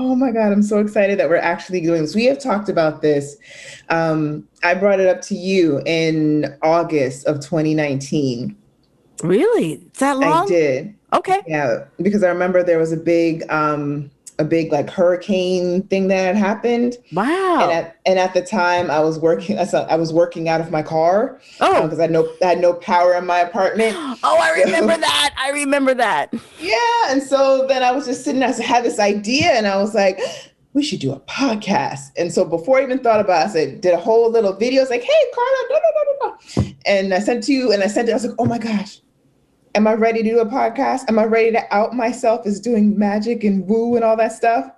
Oh my God, I'm so excited that we're actually doing this. We have talked about this. Um, I brought it up to you in August of 2019. Really? Is that long? I did. Okay. Yeah, because I remember there was a big um a big like hurricane thing that had happened. Wow. And at, and at the time I was working I was working out of my car. Oh, um, because I had no I had no power in my apartment. Oh, I remember that. I remember that. Yeah. And so then I was just sitting there, I had this idea and I was like, we should do a podcast. And so before I even thought about it, I said, did a whole little video. It's like, hey, Carla, no, no, no, no, no. And I sent to you and I sent it. I was like, oh my gosh, am I ready to do a podcast? Am I ready to out myself as doing magic and woo and all that stuff?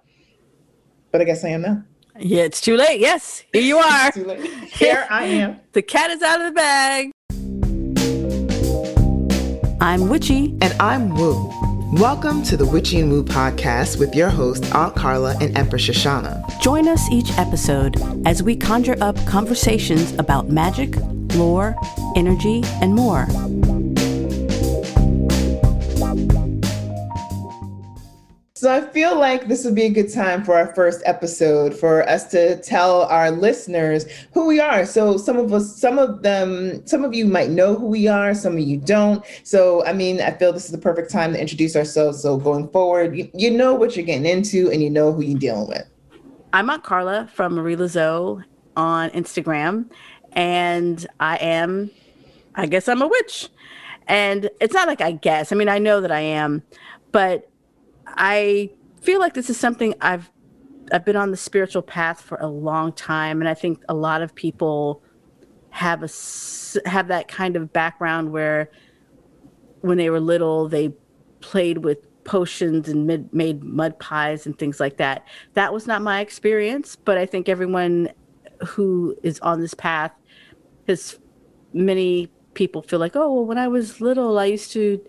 But I guess I am now. Yeah, it's too late. Yes, here you are. too late. Here I am. the cat is out of the bag. I'm Witchy. And I'm Woo. Welcome to the Witchy and Woo podcast with your host, Aunt Carla and Empress Shoshana. Join us each episode as we conjure up conversations about magic, lore, energy, and more. So I feel like this would be a good time for our first episode for us to tell our listeners who we are. So some of us, some of them, some of you might know who we are, some of you don't. So I mean, I feel this is the perfect time to introduce ourselves. So going forward, you, you know what you're getting into and you know who you're dealing with. I'm Aunt Carla from Marie Lazo on Instagram, and I am, I guess I'm a witch. And it's not like I guess. I mean, I know that I am, but I feel like this is something I've I've been on the spiritual path for a long time, and I think a lot of people have a have that kind of background where when they were little they played with potions and mid, made mud pies and things like that. That was not my experience, but I think everyone who is on this path has many people feel like, oh, well, when I was little, I used to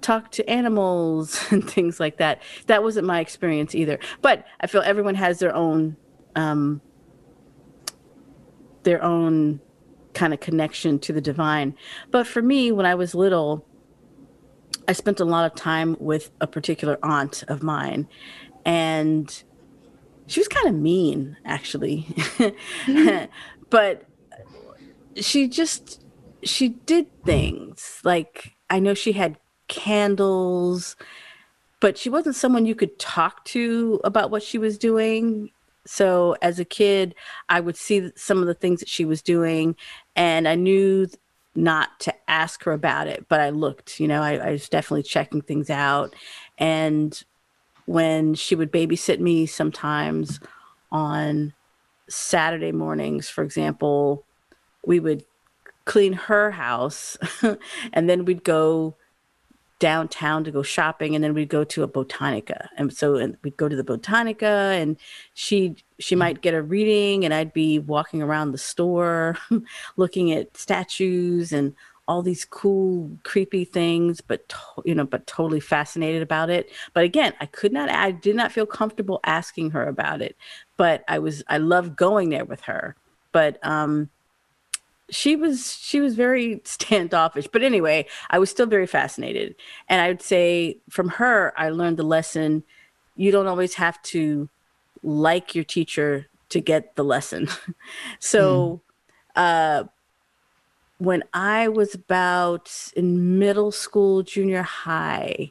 talk to animals and things like that. That wasn't my experience either. But I feel everyone has their own um, their own kind of connection to the divine. But for me, when I was little, I spent a lot of time with a particular aunt of mine, and she was kind of mean, actually. Mm-hmm. but she just she did things like I know she had candles, but she wasn't someone you could talk to about what she was doing. So as a kid, I would see some of the things that she was doing, and I knew not to ask her about it, but I looked, you know, I, I was definitely checking things out. And when she would babysit me sometimes on Saturday mornings, for example, we would clean her house and then we'd go downtown to go shopping and then we'd go to a botanica. And so and we'd go to the botanica and she she might get a reading and i'd be walking around the store looking at statues and all these cool creepy things but to, you know but totally fascinated about it. But again i could not i did not feel comfortable asking her about it but i was i loved going there with her. But um she was she was very standoffish but anyway i was still very fascinated and i would say from her i learned the lesson you don't always have to like your teacher to get the lesson so mm. uh, when i was about in middle school junior high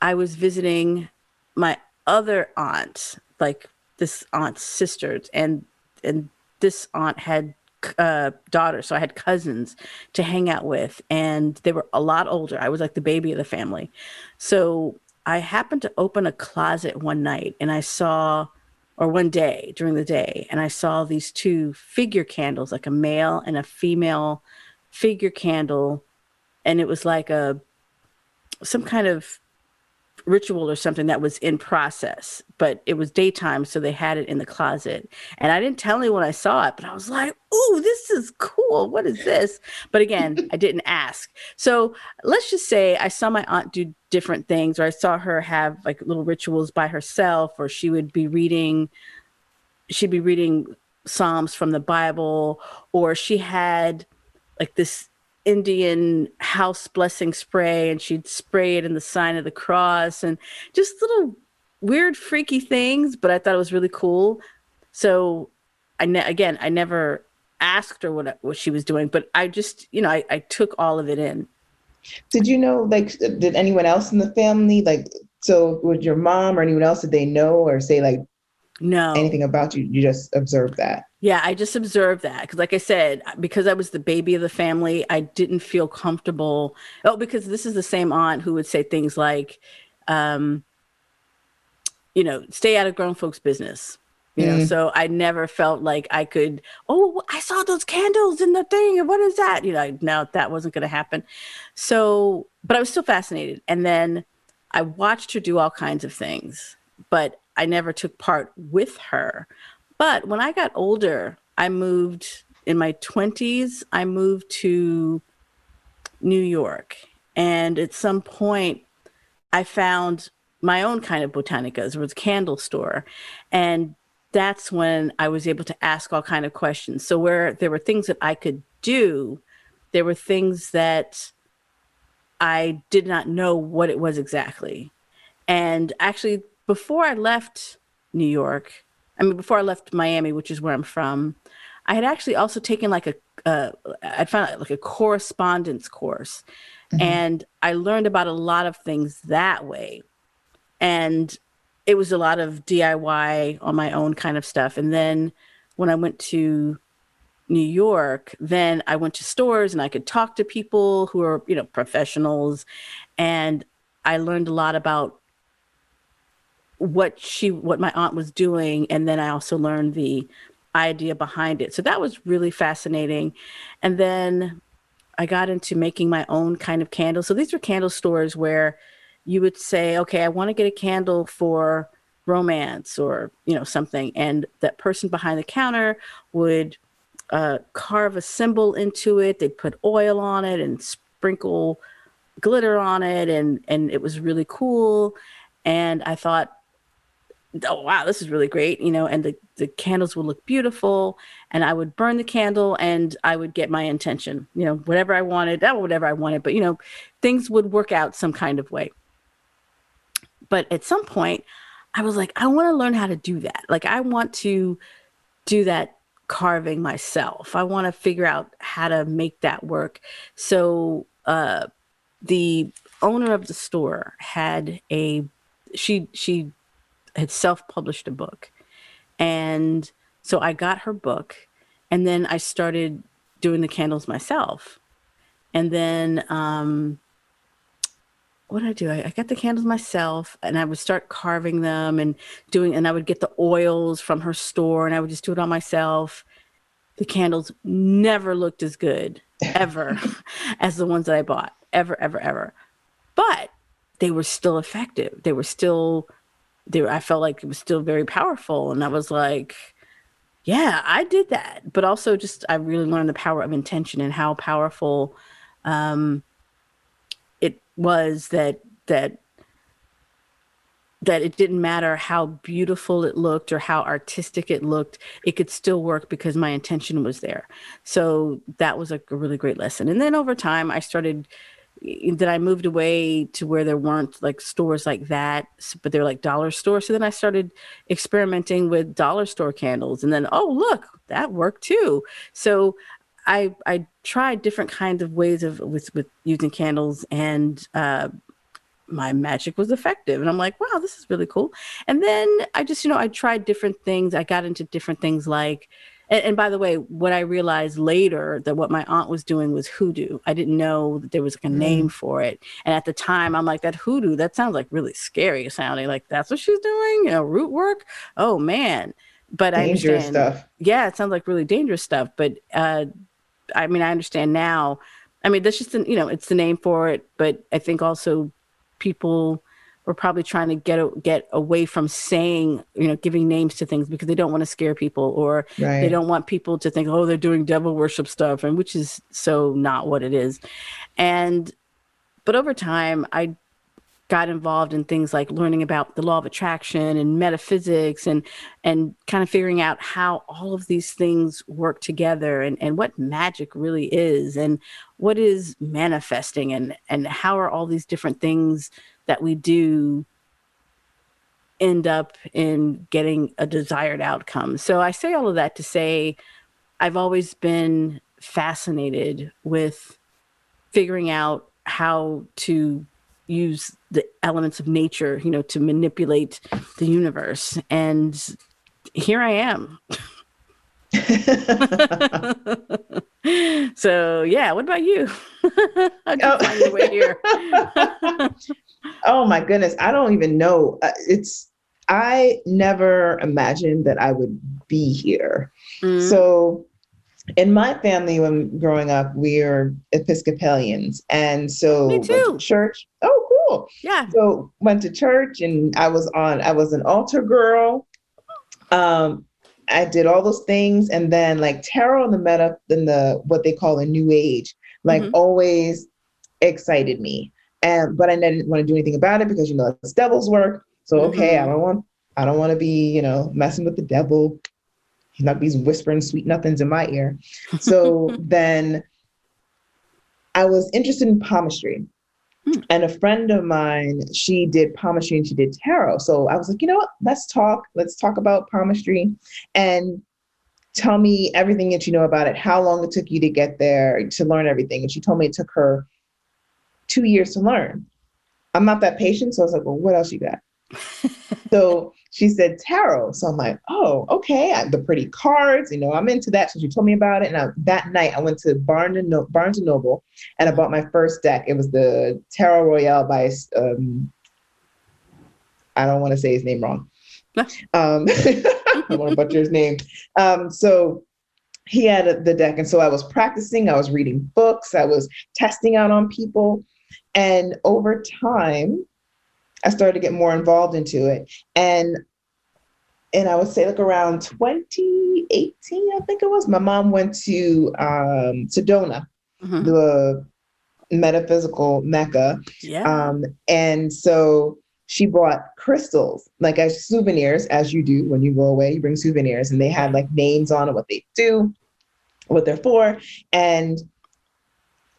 i was visiting my other aunt like this aunt's sisters and and this aunt had uh, daughters, so I had cousins to hang out with, and they were a lot older. I was like the baby of the family. So I happened to open a closet one night and I saw, or one day during the day, and I saw these two figure candles, like a male and a female figure candle. And it was like a, some kind of ritual or something that was in process, but it was daytime, so they had it in the closet. And I didn't tell anyone I saw it, but I was like, "Ooh, this is cool. What is this?" But again, I didn't ask. So let's just say I saw my aunt do different things, or I saw her have like little rituals by herself, or she would be reading. She'd be reading psalms from the Bible, or she had like this Indian house blessing spray and she'd spray it in the sign of the cross and just little weird, freaky things, but I thought it was really cool. So I ne- again, I never asked her what what she was doing, but I just, you know, I, I took all of it in. Did you know, like, did anyone else in the family, like, so with your mom or anyone else, did they know or say like no anything about you? You just observed that. Yeah, I just observed that because, like I said, because I was the baby of the family, I didn't feel comfortable. Oh, because this is the same aunt who would say things like, um, you know, stay out of grown folks' business. You know, mm. so I never felt like I could, oh, I saw those candles in the thing. And what is that? You know, no, that wasn't going to happen. So, but I was still fascinated. And then I watched her do all kinds of things, but I never took part with her. But when I got older, I moved in my 20s, I moved to New York. And at some point, I found my own kind of botanicas. It was a candle store. And that's when I was able to ask all kind of questions. So where there were things that I could do, there were things that I did not know what it was exactly. And actually, before I left New York, I mean, before I left Miami, which is where I'm from, I had actually also taken like a, uh, I found like a correspondence course, mm-hmm. and I learned about a lot of things that way. And it was a lot of DIY on my own kind of stuff. And then when I went to New York, then I went to stores and I could talk to people who are, you know, professionals. And I learned a lot about what she, what my aunt was doing. And then I also learned the idea behind it. So that was really fascinating. And then I got into making my own kind of candles. So these were candle stores where you would say, okay, I want to get a candle for romance or you know something and that person behind the counter would uh, carve a symbol into it they'd put oil on it and sprinkle glitter on it and and it was really cool and i thought oh wow this is really great you know and the, the candles would look beautiful and i would burn the candle and i would get my intention you know whatever i wanted that whatever i wanted but you know things would work out some kind of way but at some point, I was like, I want to learn how to do that. Like, I want to do that carving myself. I want to figure out how to make that work. So, uh, the owner of the store had a she she had self-published a book and so i got her book and then i started doing the candles myself and then um, what did I do? I, I got the candles myself and I would start carving them and doing, and I would get the oils from her store and I would just do it on myself. The candles never looked as good ever as the ones that I bought, ever, ever, ever. But they were still effective. They were still, they were, I felt like it was still very powerful. And I was like, yeah, I did that. But also just, I really learned the power of intention and how powerful, um, it was that that that it didn't matter how beautiful it looked or how artistic it looked it could still work because my intention was there so that was a really great lesson and then over time i started that i moved away to where there weren't like stores like that but they're like dollar stores. So then i started experimenting with dollar store candles. And then oh look that worked too. So I I tried different kinds of ways of with with using candles and uh, my magic was effective. And i'm like wow this is really cool. And then i just you know i tried different things. I got into different things like and, and, by the way what i realized later that what my aunt was doing was hoodoo i didn't know that there was like a mm. name for it and at the time i'm like that hoodoo that sounds like really scary sounding like that's what she's doing you know root work oh man but dangerous I understand. Stuff. Yeah, it sounds like really dangerous stuff. But uh, I mean, I understand now. I mean, that's just, an, you know, it's the name for it. But I think also people were probably trying to get get away from saying, you know, giving names to things because they don't want to scare people or right. they don't want people to think, oh, they're doing devil worship stuff, and which is so not what it is. And but over time, I got involved in things like learning about the law of attraction and metaphysics and and kind of figuring out how all of these things work together and, and what magic really is and what is manifesting and and how are all these different things that we do end up in getting a desired outcome. So I say all of that to say I've always been fascinated with figuring out how to use the elements of nature, you know, to manipulate the universe. And here I am. so yeah, what about you? How'd you oh. find your way here? Oh my goodness, I don't even know. Uh, it's I never imagined that I would be here. Mm. So in my family when growing up we are episcopalians and so Me too. church oh cool yeah so went to church and i was on i was an altar girl um i did all those things and then like tarot and the meta in the what they call a new age like mm-hmm. always excited me and but i didn't want to do anything about it because you know it's devil's work so okay mm-hmm. i don't want i don't want to be you know messing with the devil he's not be whispering sweet nothings in my ear. So then I was interested in palmistry. Hmm. And a friend of mine, she did palmistry and she did tarot. So I was like, you know what? Let's talk. Let's talk about palmistry and tell me everything that you know about it, how long it took you to get there to learn everything. And she told me it took her two years to learn. I'm not that patient. So I was like, well, what else you got? so she said tarot. So I'm like, oh, okay. I, the pretty cards, you know, I'm into that. So she told me about it. And I, that night I went to Barnes and, no- Barnes and Noble and I bought my first deck. It was the Tarot Royale by, um, I don't want to say his name wrong. um, I want to butcher his name. Um, so he had the deck. And so I was practicing, I was reading books, I was testing out on people. And over time, I started to get more involved into it. And and I would say like around 2018, I think it was, my mom went to um Sedona, mm-hmm. the metaphysical mecca. Yeah. Um, and so she bought crystals like as souvenirs, as you do when you go away, you bring souvenirs, and they had like names on it, what they do, what they're for. And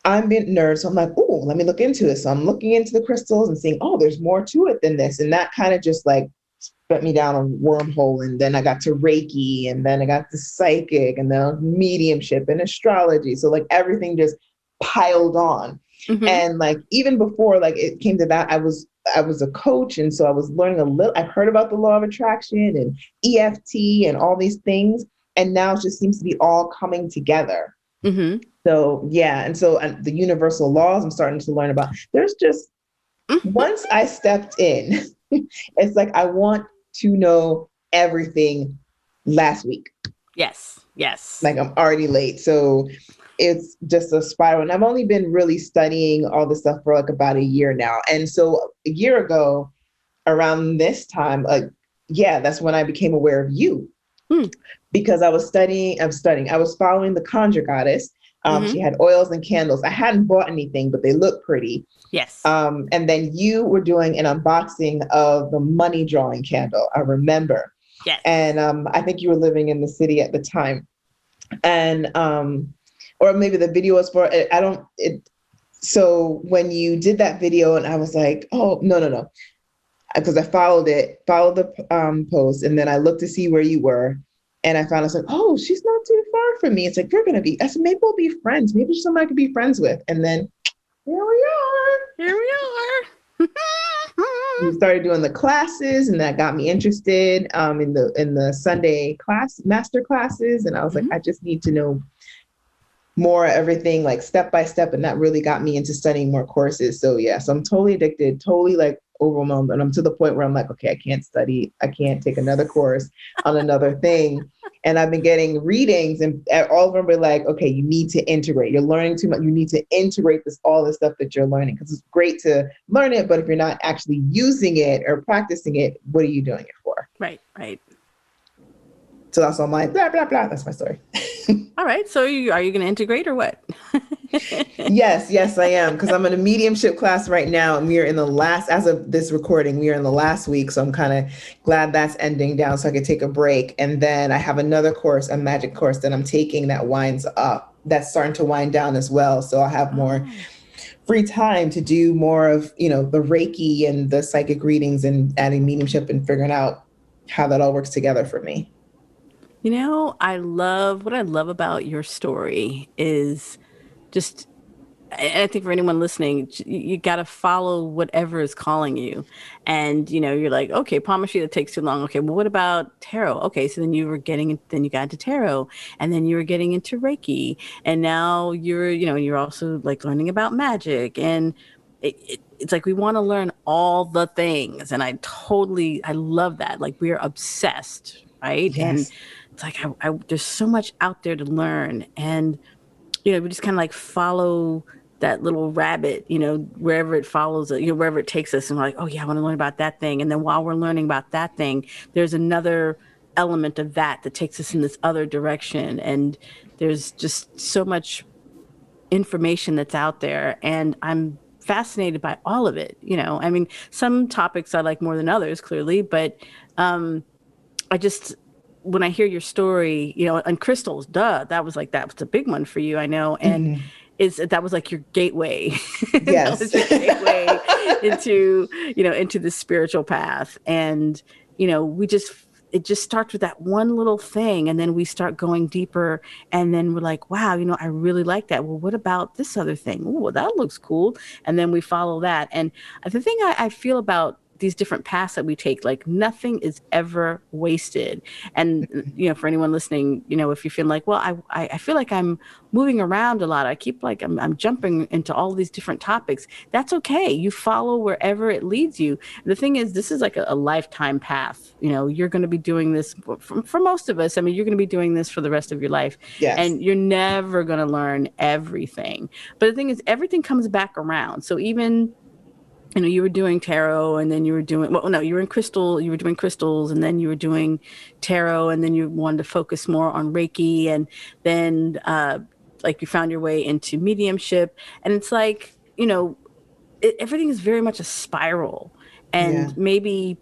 I'm being nerd, so I'm like, oh, let me look into it. So I'm looking into the crystals and seeing, oh, there's more to it than this. And that kind of just like spent me down a wormhole. And then I got to Reiki, and then I got to psychic, and then mediumship and astrology. So like everything just piled on. Mm-hmm. And like even before like it came to that, I was I was a coach, and so I was learning a little. I've heard about the law of attraction and EFT and all these things, and now it just seems to be all coming together. Mm-hmm. So yeah, and so uh, the universal laws I'm starting to learn about. There's just mm-hmm. once I stepped in, it's like I want to know everything last week. Yes, yes. Like I'm already late, so it's just a spiral. And I've only been really studying all this stuff for like about a year now. And so a year ago, around this time, like yeah, that's when I became aware of you. Hmm. Because I was studying, I'm studying, I was following the conjure goddess um, mm-hmm. She had oils and candles. I hadn't bought anything, but they look pretty. Yes. Um, and then you were doing an unboxing of the money drawing candle. I remember. Yes. And um, I think you were living in the city at the time. And um, or maybe the video was for I don't it so when you did that video and I was like, oh no, no, no. Because I followed it, followed the um, post, and then I looked to see where you were. And I found I was like, oh, she's not too far from me. It's like, going to be, I said, maybe we'll be friends. Maybe she's somebody I could be friends with. And then here we are. Here we are. we started doing the classes and that got me interested um, in the in the Sunday class master classes. And I was mm-hmm. like, I just need to know more everything like step by step. And that really got me into studying more courses. So yeah, so I'm totally addicted, totally like overwhelmed. And I'm to the point where I'm like, okay, I can't study. I can't take another course on another thing. And I've been getting readings, and all of them were like, okay, you need to integrate. You're learning too much. You need to integrate this, all the stuff that you're learning, because it's great to learn it, but if you're not actually using it or practicing it, what are you doing it for? Right, right. So that's all my blah blah blah. That's my story. all right. So are you, are you going to integrate or what? yes, yes, I am because I'm in a mediumship class right now, and we are in the last. As of this recording, we are in the last week, so I'm kind of glad that's ending down, so I could take a break. And then I have another course, a magic course that I'm taking that winds up. That's starting to wind down as well, so I'll have more. Oh free time to do more of you know the reiki and the psychic readings and adding mediumship and figuring out how that all works together for me you know i love what i love about your story is just I think for anyone listening, you got to follow whatever is calling you. And, you know, you're like, okay, you that takes too long. Okay, well, what about tarot? Okay, so then you were getting, then you got into tarot and then you were getting into Reiki. And now you're, you know, you're also like learning about magic. And it, it, it's like we want to learn all the things. And I totally, I love that. Like we're obsessed, right? Yes. And it's like, I, I, there's so much out there to learn. And, you know, we just kind of like follow that little rabbit, you know, wherever it follows, you know, wherever it takes us, and we're like, oh yeah, I want to learn about that thing. And then while we're learning about that thing, there's another element of that that takes us in this other direction. And there's just so much information that's out there, and I'm fascinated by all of it. You know, I mean, some topics I like more than others, clearly, but um, I just when I hear your story, you know, and crystals, duh, that was like that was a big one for you, I know, and. Mm-hmm is that was like your gateway. Yes. your gateway into, you know, into the spiritual path. And, you know, we just it just starts with that one little thing and then we start going deeper and then we're like wow you know i really like that well what about this other thing oh that looks cool and then we follow that and the thing I, I feel about these different paths that we take like nothing is ever wasted. And you know for anyone listening you know if you feel like well i i feel like i'm moving around a lot i keep like i'm, I'm jumping into all these different topics that's okay. You follow wherever it leads you. The thing is this is like a, a lifetime path. You know you're going to be doing this for, for most of us. I mean you're going to be doing this for the rest of your life. Yes. and you're never going to learn everything. But the thing is everything comes back around. So even you know you were doing tarot and then you were doing well no you were in crystal you were doing crystals and then you were doing tarot and then you wanted to focus more on reiki and then uh like you found your way into mediumship and it's like you know it, everything is very much a spiral and yeah. maybe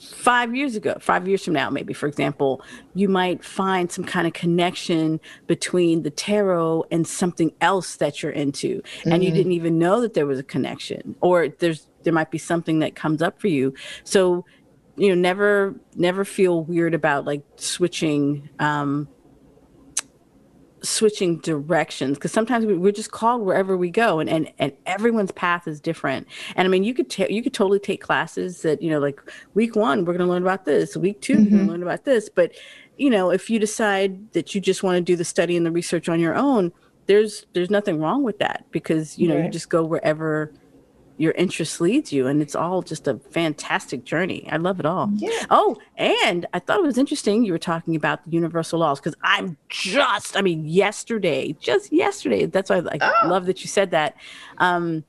five years ago, five years from now, maybe, for example, you might find some kind of connection between the tarot and something else that you're into. Mm-hmm. And you mm-hmm. didn't even know that there was a connection, or there's there might be something that comes up for you. So, you know, never never feel weird about like switching um switching directions because sometimes we, are just called wherever we go and, and and everyone's path is different and i mean you could ta- you could totally take classes that you know like week one we're going to learn about this week 2 mm-hmm. we're going to learn about this but you know if you decide that you just want to do the study and the research on your own there's there's nothing wrong with that because you know right. you just go wherever your interest leads you and it's all just a fantastic journey i love it all yeah. oh and i thought it was interesting you were talking about the universal laws because i'm just i mean yesterday just yesterday that's why i oh. love that you said that um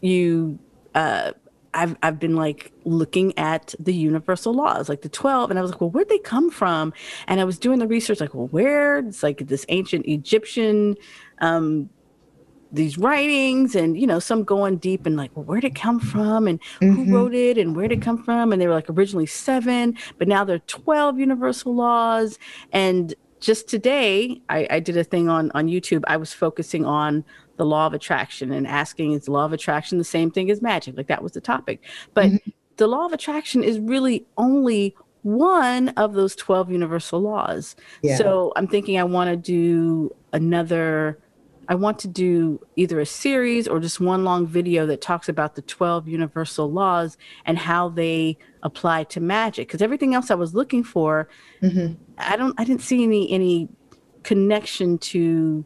you uh I've I've been like looking at the universal laws, like the 12, and I was like, well, where'd they come from? And I was doing the research, like, well, where? It's like this ancient Egyptian um, these writings and you know some going deep and like well where'd it come from? And mm-hmm. who wrote it? And where'd it come from? And they were like originally seven but now there are 12 universal laws. And just today I, I did a thing on on youtube. I was focusing on the law of attraction and asking is the law of attraction the same thing as magic? Like that was the topic. But mm-hmm. the law of attraction is really only one of those 12 universal laws. Yeah. so i'm thinking i want to do another I want to do either a series or just one long video that talks about the 12 universal laws and how they apply to magic because everything else I was looking for mm-hmm. I don't I didn't see any any connection to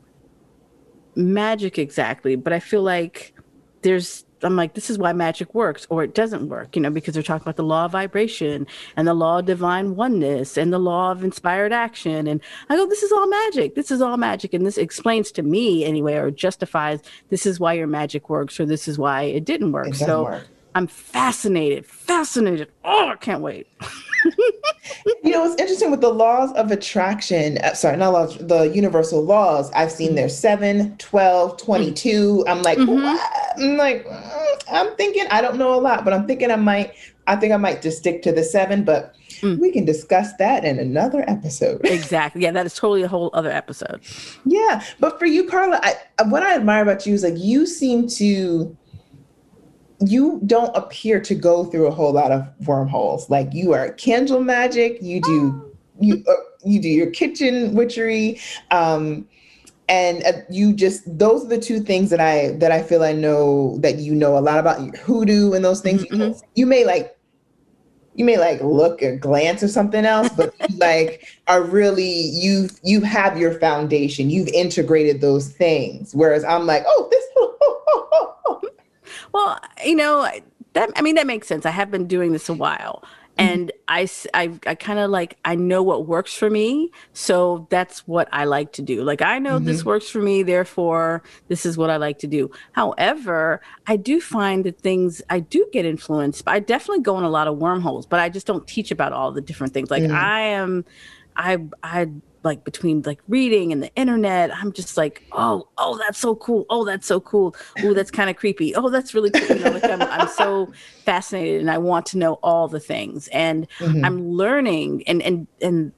magic exactly but I feel like there's I'm like, this is why magic works or it doesn't work, you know, because they're talking about the law of vibration and the law of divine oneness and the law of inspired action. And I go, this is all magic. This is all magic. And this explains to me anyway, or justifies this is why your magic works or this is why it didn't work. It so work. I'm fascinated, fascinated. Oh, I can't wait. you know, it's interesting with the laws of attraction. Uh, sorry, not laws, the universal laws. I've seen there's 7, 12, 22. I'm like, mm-hmm. I'm like, mm, I'm thinking, I don't know a lot, but I'm thinking I might, I think I might just stick to the seven. But mm. we can discuss that in another episode. exactly. Yeah, that is totally a whole other episode. Yeah, but for you, Carla, I, what I admire about you is like you seem to you don't appear to go through a whole lot of wormholes. Like you are candle magic, you do you uh, you do your kitchen witchery, um, and uh, you just those are the two things that I that I feel I know that you know a lot about hoodoo and those things. Mm-hmm. You, you may like you may like look or glance or something else, but like are really you you have your foundation. You've integrated those things. Whereas I'm like, oh, this well, you know, that I mean that makes sense. I have been doing this a while. Mm-hmm. And I, I, I kind of like, I know what works for me. So that's what I like to do. Like, I know mm-hmm. this works for me. Therefore, this is what I like to do. However, I do find that things, I do get influenced. I definitely go in a lot of wormholes, but I just don't teach about all the different things. Like, mm-hmm. I am, I, I like between like reading and the internet i'm just like oh oh that's so cool. Oh that's so cool. Oh that's kind of creepy. Oh that's really cool. You know, like I'm, I'm so fascinated and i want to know all the things. And mm-hmm. i'm learning and and and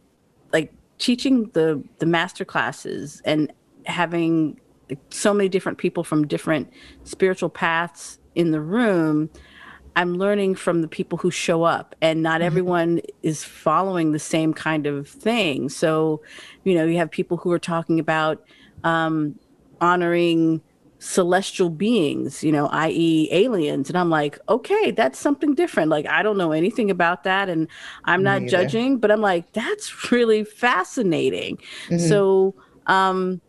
like teaching the the master classes and having so many different people from different spiritual paths in the room I'm learning from the people who show up, and not mm-hmm. everyone is following the same kind of thing. So, you know, you have people who are talking about um, honoring celestial beings, you know, i.e., aliens. And I'm like, okay, that's something different. Like, I don't know anything about that, and I'm not judging, but I'm like, that's really fascinating. Mm-hmm. So, um,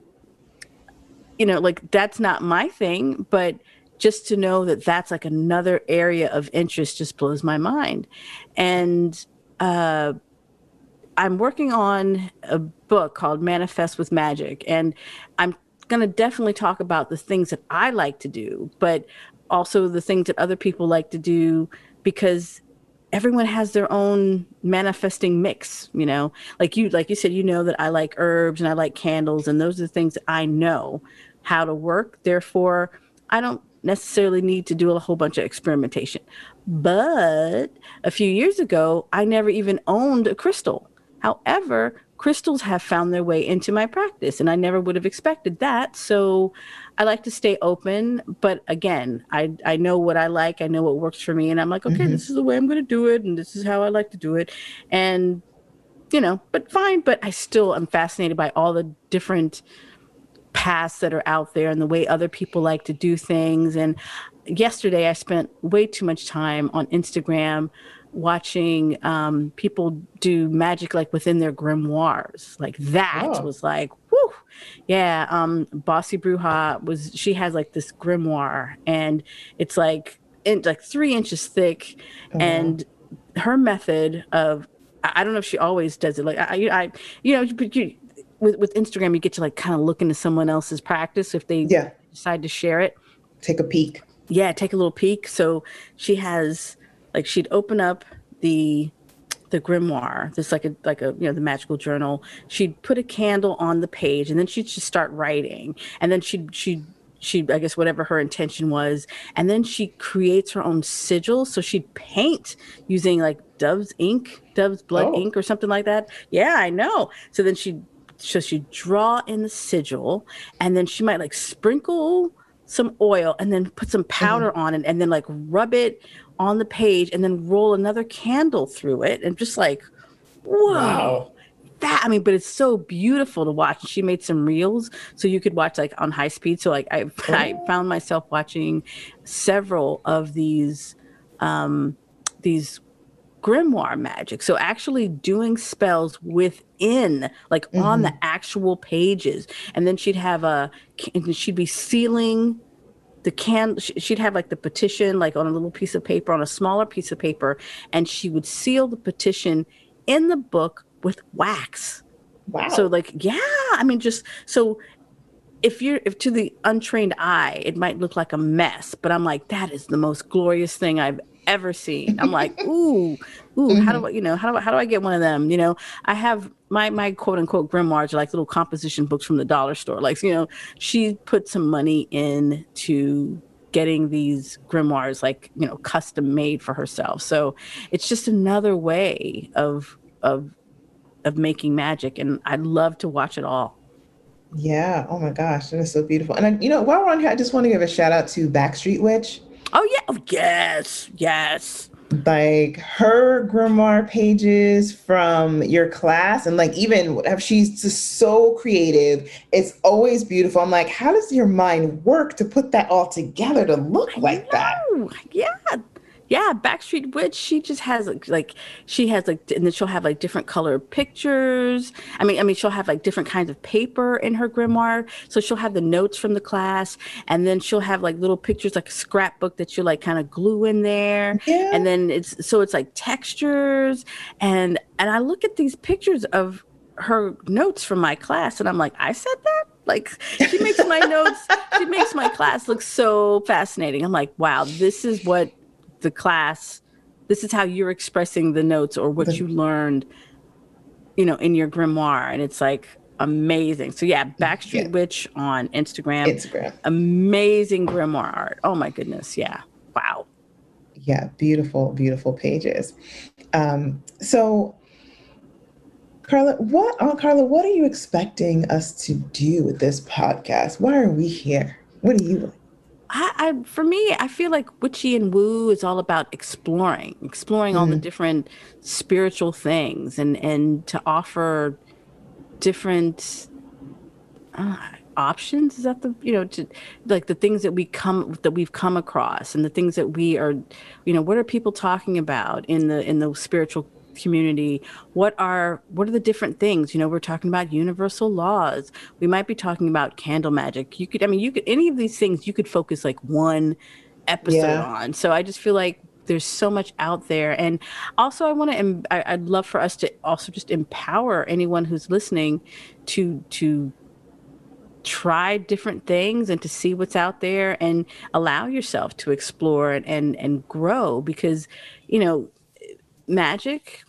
you know, like, that's not my thing, but just to know that that's like another area of interest just blows my mind. And uh, I'm working on a book called Manifest with Magic, and I'm going to definitely talk about the things that I like to do, but also the things that other people like to do because everyone has their own manifesting mix you know like you like you said you know that i like herbs and i like candles and those are the things that i know how to work therefore i don't necessarily need to do a whole bunch of experimentation. But a few years ago, I never even owned a crystal. However, crystals have found their way into my practice, and I never would have expected that. So I like to stay open. But again, I, I know what I like, I know what works for me, and I'm like, okay, mm-hmm. this is the way I'm going to do it, and this is how I like to do it. And, you know, but fine. But I still am fascinated by all the different paths that are out there and the way other people like to do things. And yesterday, I spent way too much time on Instagram watching um, people do magic like within their grimoires. Like that oh. was like, whoo, yeah. Um, Bossy Bruja was she has like this grimoire, and it's like in like three inches thick, oh. and her method of I don't know if she always does it. Like I, I you know, but you, with with Instagram, you get to like kind of look into someone else's practice if they yeah. decide to share it. Take a peek. Yeah, take a little peek. So she has like she'd open up the the grimoire, this like a like a you know the magical journal. She'd put a candle on the page, and then she'd just start writing, and then she'd she'd she I guess whatever her intention was, and then she creates her own sigil. So she'd paint using like Dove's ink, Dove's blood oh. ink, or something like that. Yeah, I know. So then she so she draw in the sigil and then she might like sprinkle some oil and then put some powder mm-hmm. on it and then like rub it on the page and then roll another candle through it and just like whoa wow. that i mean but it's so beautiful to watch she made some reels so you could watch like on high speed so like i, oh. I found myself watching several of these um these grimoire magic. So actually doing spells within, like mm-hmm. on the mm-hmm. actual pages. And then she'd have a, she'd be sealing the can, she'd have like the petition, like on a little piece of paper, on a smaller piece of paper. And she would seal the petition in the book with wax. Wow. So like, yeah, I mean, just so if you're if to the untrained eye it might look like a mess but i'm like that is the most glorious thing i've ever seen. I'm like, ooh, ooh, mm-hmm. how do mm-hmm. I, you know, how do I, how do I get one of them? You know, I have my my quote unquote grimoires are like little composition books from the dollar store. Like, you know, she put some money in to getting these grimoires like you know custom made for herself so it's just another way of of of making magic and i love to watch it all yeah oh my gosh that is so beautiful and I, you know while we're on here i just want to give a shout out to backstreet witch oh yeah. Oh, yes. Yes. Like her grimoire pages from your class and like even she's just so creative it's always beautiful. I'm like how does your mind work to put that all together to look like that? yeah yeah, Backstreet Witch, she just has like, like she has like and then she'll have like different color pictures. I mean, I mean she'll have like different kinds of paper in her grimoire. So she'll have the notes from the class and then she'll have like little pictures like a scrapbook that you like kind of glue in there. Yeah. And then it's so it's like textures and and I look at these pictures of her notes from my class and I'm like, I said that? Like she makes my notes, she makes my class look so fascinating. I'm like, wow, this is what the class this is how you're expressing the notes or what you learned you know in your grimoire. And it's like amazing. So yeah backstreet yeah. witch on instagram. Instagram. Amazing grimoire art. Oh my goodness. Yeah. Wow. Yeah beautiful beautiful pages. Um so Carla, what oh, Carla, what are you expecting us to do with this podcast? Why are we here? What do you I, I, for me, I feel like witchy and woo is all about exploring, exploring mm-hmm. all the mm-hmm. different spiritual things, and and to offer different uh, options. Is that the you know to like the things that we come that we've come across, and the things that we are, you know, what are people talking about in the in the spiritual community? What are what are the different things? You know we're talking about universal laws. We might be talking about candle magic. You could i mean you could any of these things you could focus like one episode yeah. on. So i just feel like there's so much out there. And also i want to i'd love for us to also just empower anyone who's listening to to try different things and to see what's out there and allow yourself to explore and and, and grow because you know magic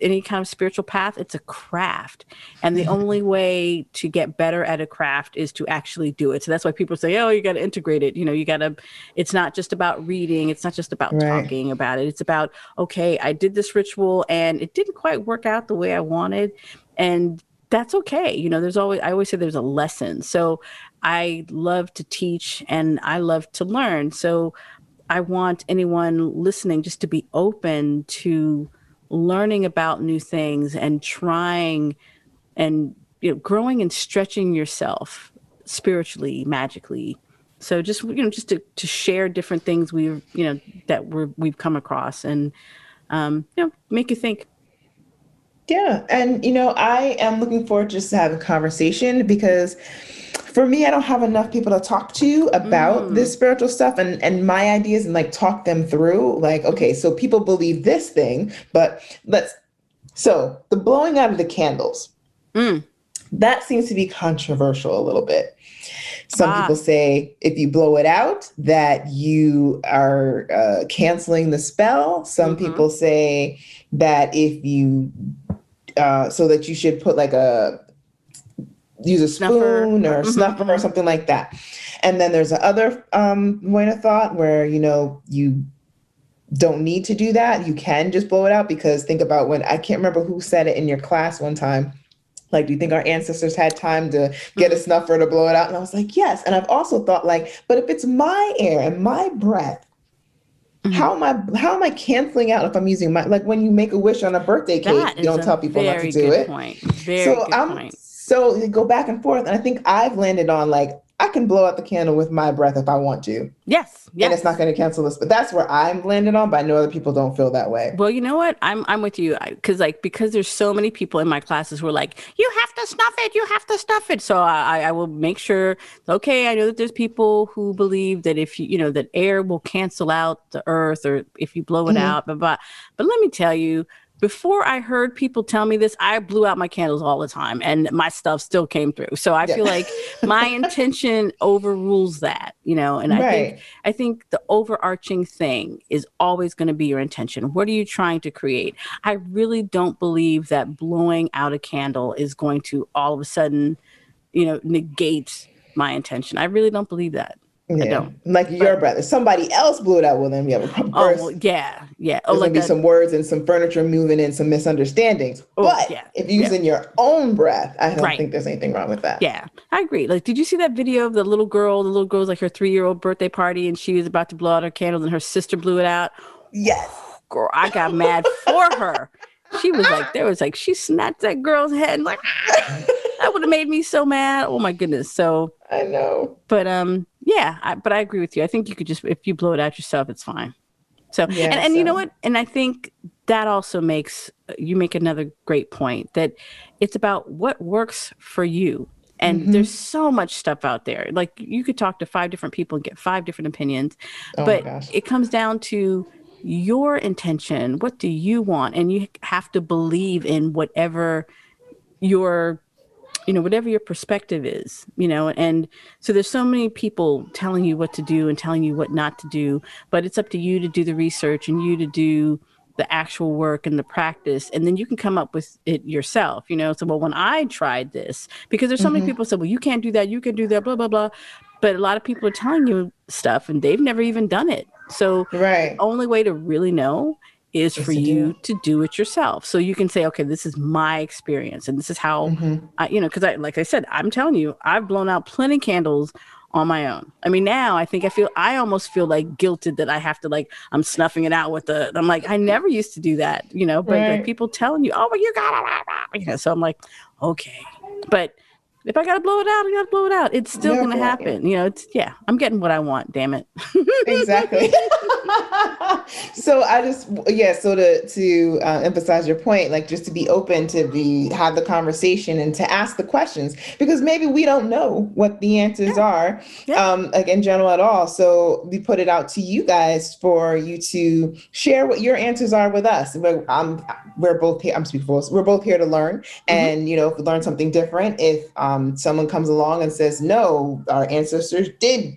any kind of spiritual path it's a craft. And the mm-hmm. only way to get better at a craft is to actually do it. So that's why people say oh you got to integrate it. You know you got to it's not just about reading it's not just about right. talking about it. It's about okay i did this ritual and it didn't quite work out the way i wanted. And that's okay. You know there's always i always say there's a lesson. So i love to teach and i love to learn. So I want anyone listening just to be open to learning about new things and trying and you know growing and stretching yourself spiritually, magically. So just you know just to, to share different things we've you know that we're we've come across and um, you know make you think. Yeah, and you know I am looking forward to just having a conversation because for me, I don't have enough people to talk to about mm. this spiritual stuff and, and my ideas and like talk them through. Like, okay, so people believe this thing, but let's so the blowing out of the candles. Mm. That seems to be controversial a little bit. Some ah. people say if you blow it out, that you are uh, canceling the spell. Some mm-hmm. people say that if you, uh, so that you should put like a use a snuffer. spoon or mm-hmm. snuffer or mm-hmm. something like that. And then there's another other um, point of thought where, you know, you don't need to do that. You can just blow it out because think about when I can't remember who said it in your class one time. Like, do you think our ancestors had time to get a mm-hmm. snuffer to blow it out? And I was like, yes. And I've also thought like, but if it's my air and my breath, Mm-hmm. How am I how am I canceling out if I'm using my like when you make a wish on a birthday cake, you don't tell people not to do it. Point. Very so good I'm point. So they go back and forth. And I think I've landed on like, I can blow out the candle with my breath if I want to. Yes. Yes. And it's not going to cancel this. But that's where I'm landed on. But I know other people don't feel that way. Well, you know what? I'm I'm with you because like because there's so many people in my classes who are like, you have to snuff it, you have to stuff it. So I I will make sure. Okay, I know that there's people who believe that if you you know that air will cancel out the earth or if you blow it mm-hmm. out, but but but let me tell you, before I heard people tell me this, I blew out my candles all the time and my stuff still came through. So I yeah. feel like my intention overrules that, you know, and right. I think I think the overarching thing is always going to be your intention. What are you trying to create? I really don't believe that blowing out a candle is going to all of a sudden, you know, negate my intention. I really don't believe that. Yeah. I don't. Like your breath. If somebody else blew it out, well, then we have a Oh burst. yeah, yeah. Oh, There's like gonna be that- some words and some furniture moving and some misunderstandings. Oh, but yeah, if you're using your own breath, I don't Right. think there's anything wrong with that. Yeah, I agree. Like, did you see that video of the little girl? The little girl's like her three-year-old birthday party, and she was about to blow out her candles, and her sister blew it out. Yes. Girl, I got mad for her. She was like, there was like, she snapped that girl's head, and like, that would have made me so mad. Oh my goodness. So, I know. but um, yeah, I, but I agree with you. I think you could just, if you blow it out yourself, it's fine. So, Yeah, and, and you know what? And I think that also makes you make another great point that it's about what works for you. And Mhm. there's so much stuff out there. Like you could talk to five different people and get five different opinions, Oh but it comes down to your intention. What do you want? And you have to believe in whatever your you know whatever your perspective is you know and so there's so many people telling you what to do and telling you what not to do but it's up to you to do the research and you to do the actual work and the practice and then you can come up with it yourself you know so well when i tried this because there's so many Mhm. people say well you can't do that you can do that blah blah blah but a lot of people are telling you stuff and they've never even done it so Right. only way to really know is Is for do you to do it yourself. So you can say, okay, this is my experience, and this is how Mhm. I, you know, because I, like I said, I'm telling you, I've blown out plenty candles on my own. I mean, now I think I feel, I almost feel like guilted that I have to like, I'm snuffing it out with the. I'm like, I never used to do that, you know. But like, people telling you, oh, well, you got to, you know. So I'm like, okay, but. If I gotta blow it out, I gotta blow it out. It's still gonna blow it, happen. You know, it's yeah. I'm getting what I want. Damn it. exactly. so I just yeah. So to to uh, emphasize your point, like just to be open to be have the conversation and to ask the questions because maybe we don't know what the answers are, Yeah. um, like in general at all. So we put it out to you guys for you to share what your answers are with us. We're, um, we're both here. I'm speaking for us. We're both here to learn, and you know, if we learn something different, if um, someone comes along and says, "No, our ancestors did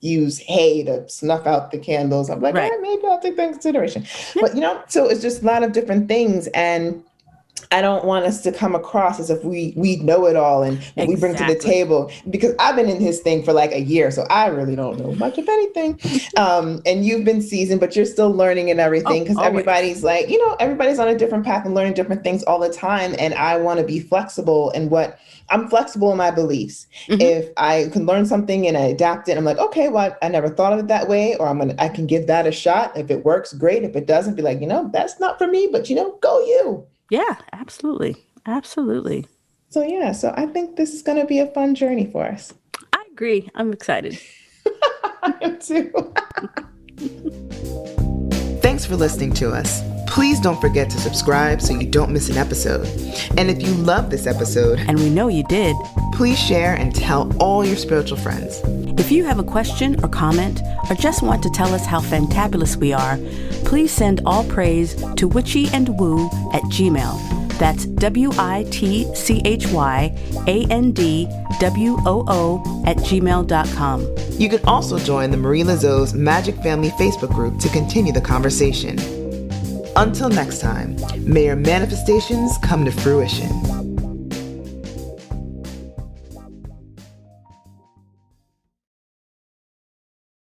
use hay to snuff out the candles. I'm like, Right. "Eh, maybe I'll take that in consideration. But you know, so it's just a lot of different things. And I don't want us to come across as if we we know it all and what we bring to the table because I've been in his thing for like a year, so I really don't know much of anything. Um, and you've been seasoned, but you're still learning and everything Oh, because always. everybody's like, you know, everybody's on a different path and learning different things all the time. And I want to be flexible in what I'm flexible in my beliefs. Mhm. If I can learn something and I adapt it, I'm like, okay, well, I never thought of it that way, or I'm gonna, I can give that a shot. If it works, great. If it doesn't, be like, you know, that's not for me, but you know, go you. Yeah, absolutely. Absolutely. So yeah, so I think this is gonna be a fun journey for us. I agree. I'm excited. I am too. Thanks for listening to us. Please don't forget to subscribe so you don't miss an episode. And if you love this episode, And we know you did. please share and tell all your spiritual friends. If you have a question or comment, or just want to tell us how fantabulous we are, please send all praise to witchy and woo at Gmail. That's W I T C H Y A N D W O O at gmail.com. You can also join the Marie Laveau's Magic Family Facebook group to continue the conversation. Until next time, may your manifestations come to fruition.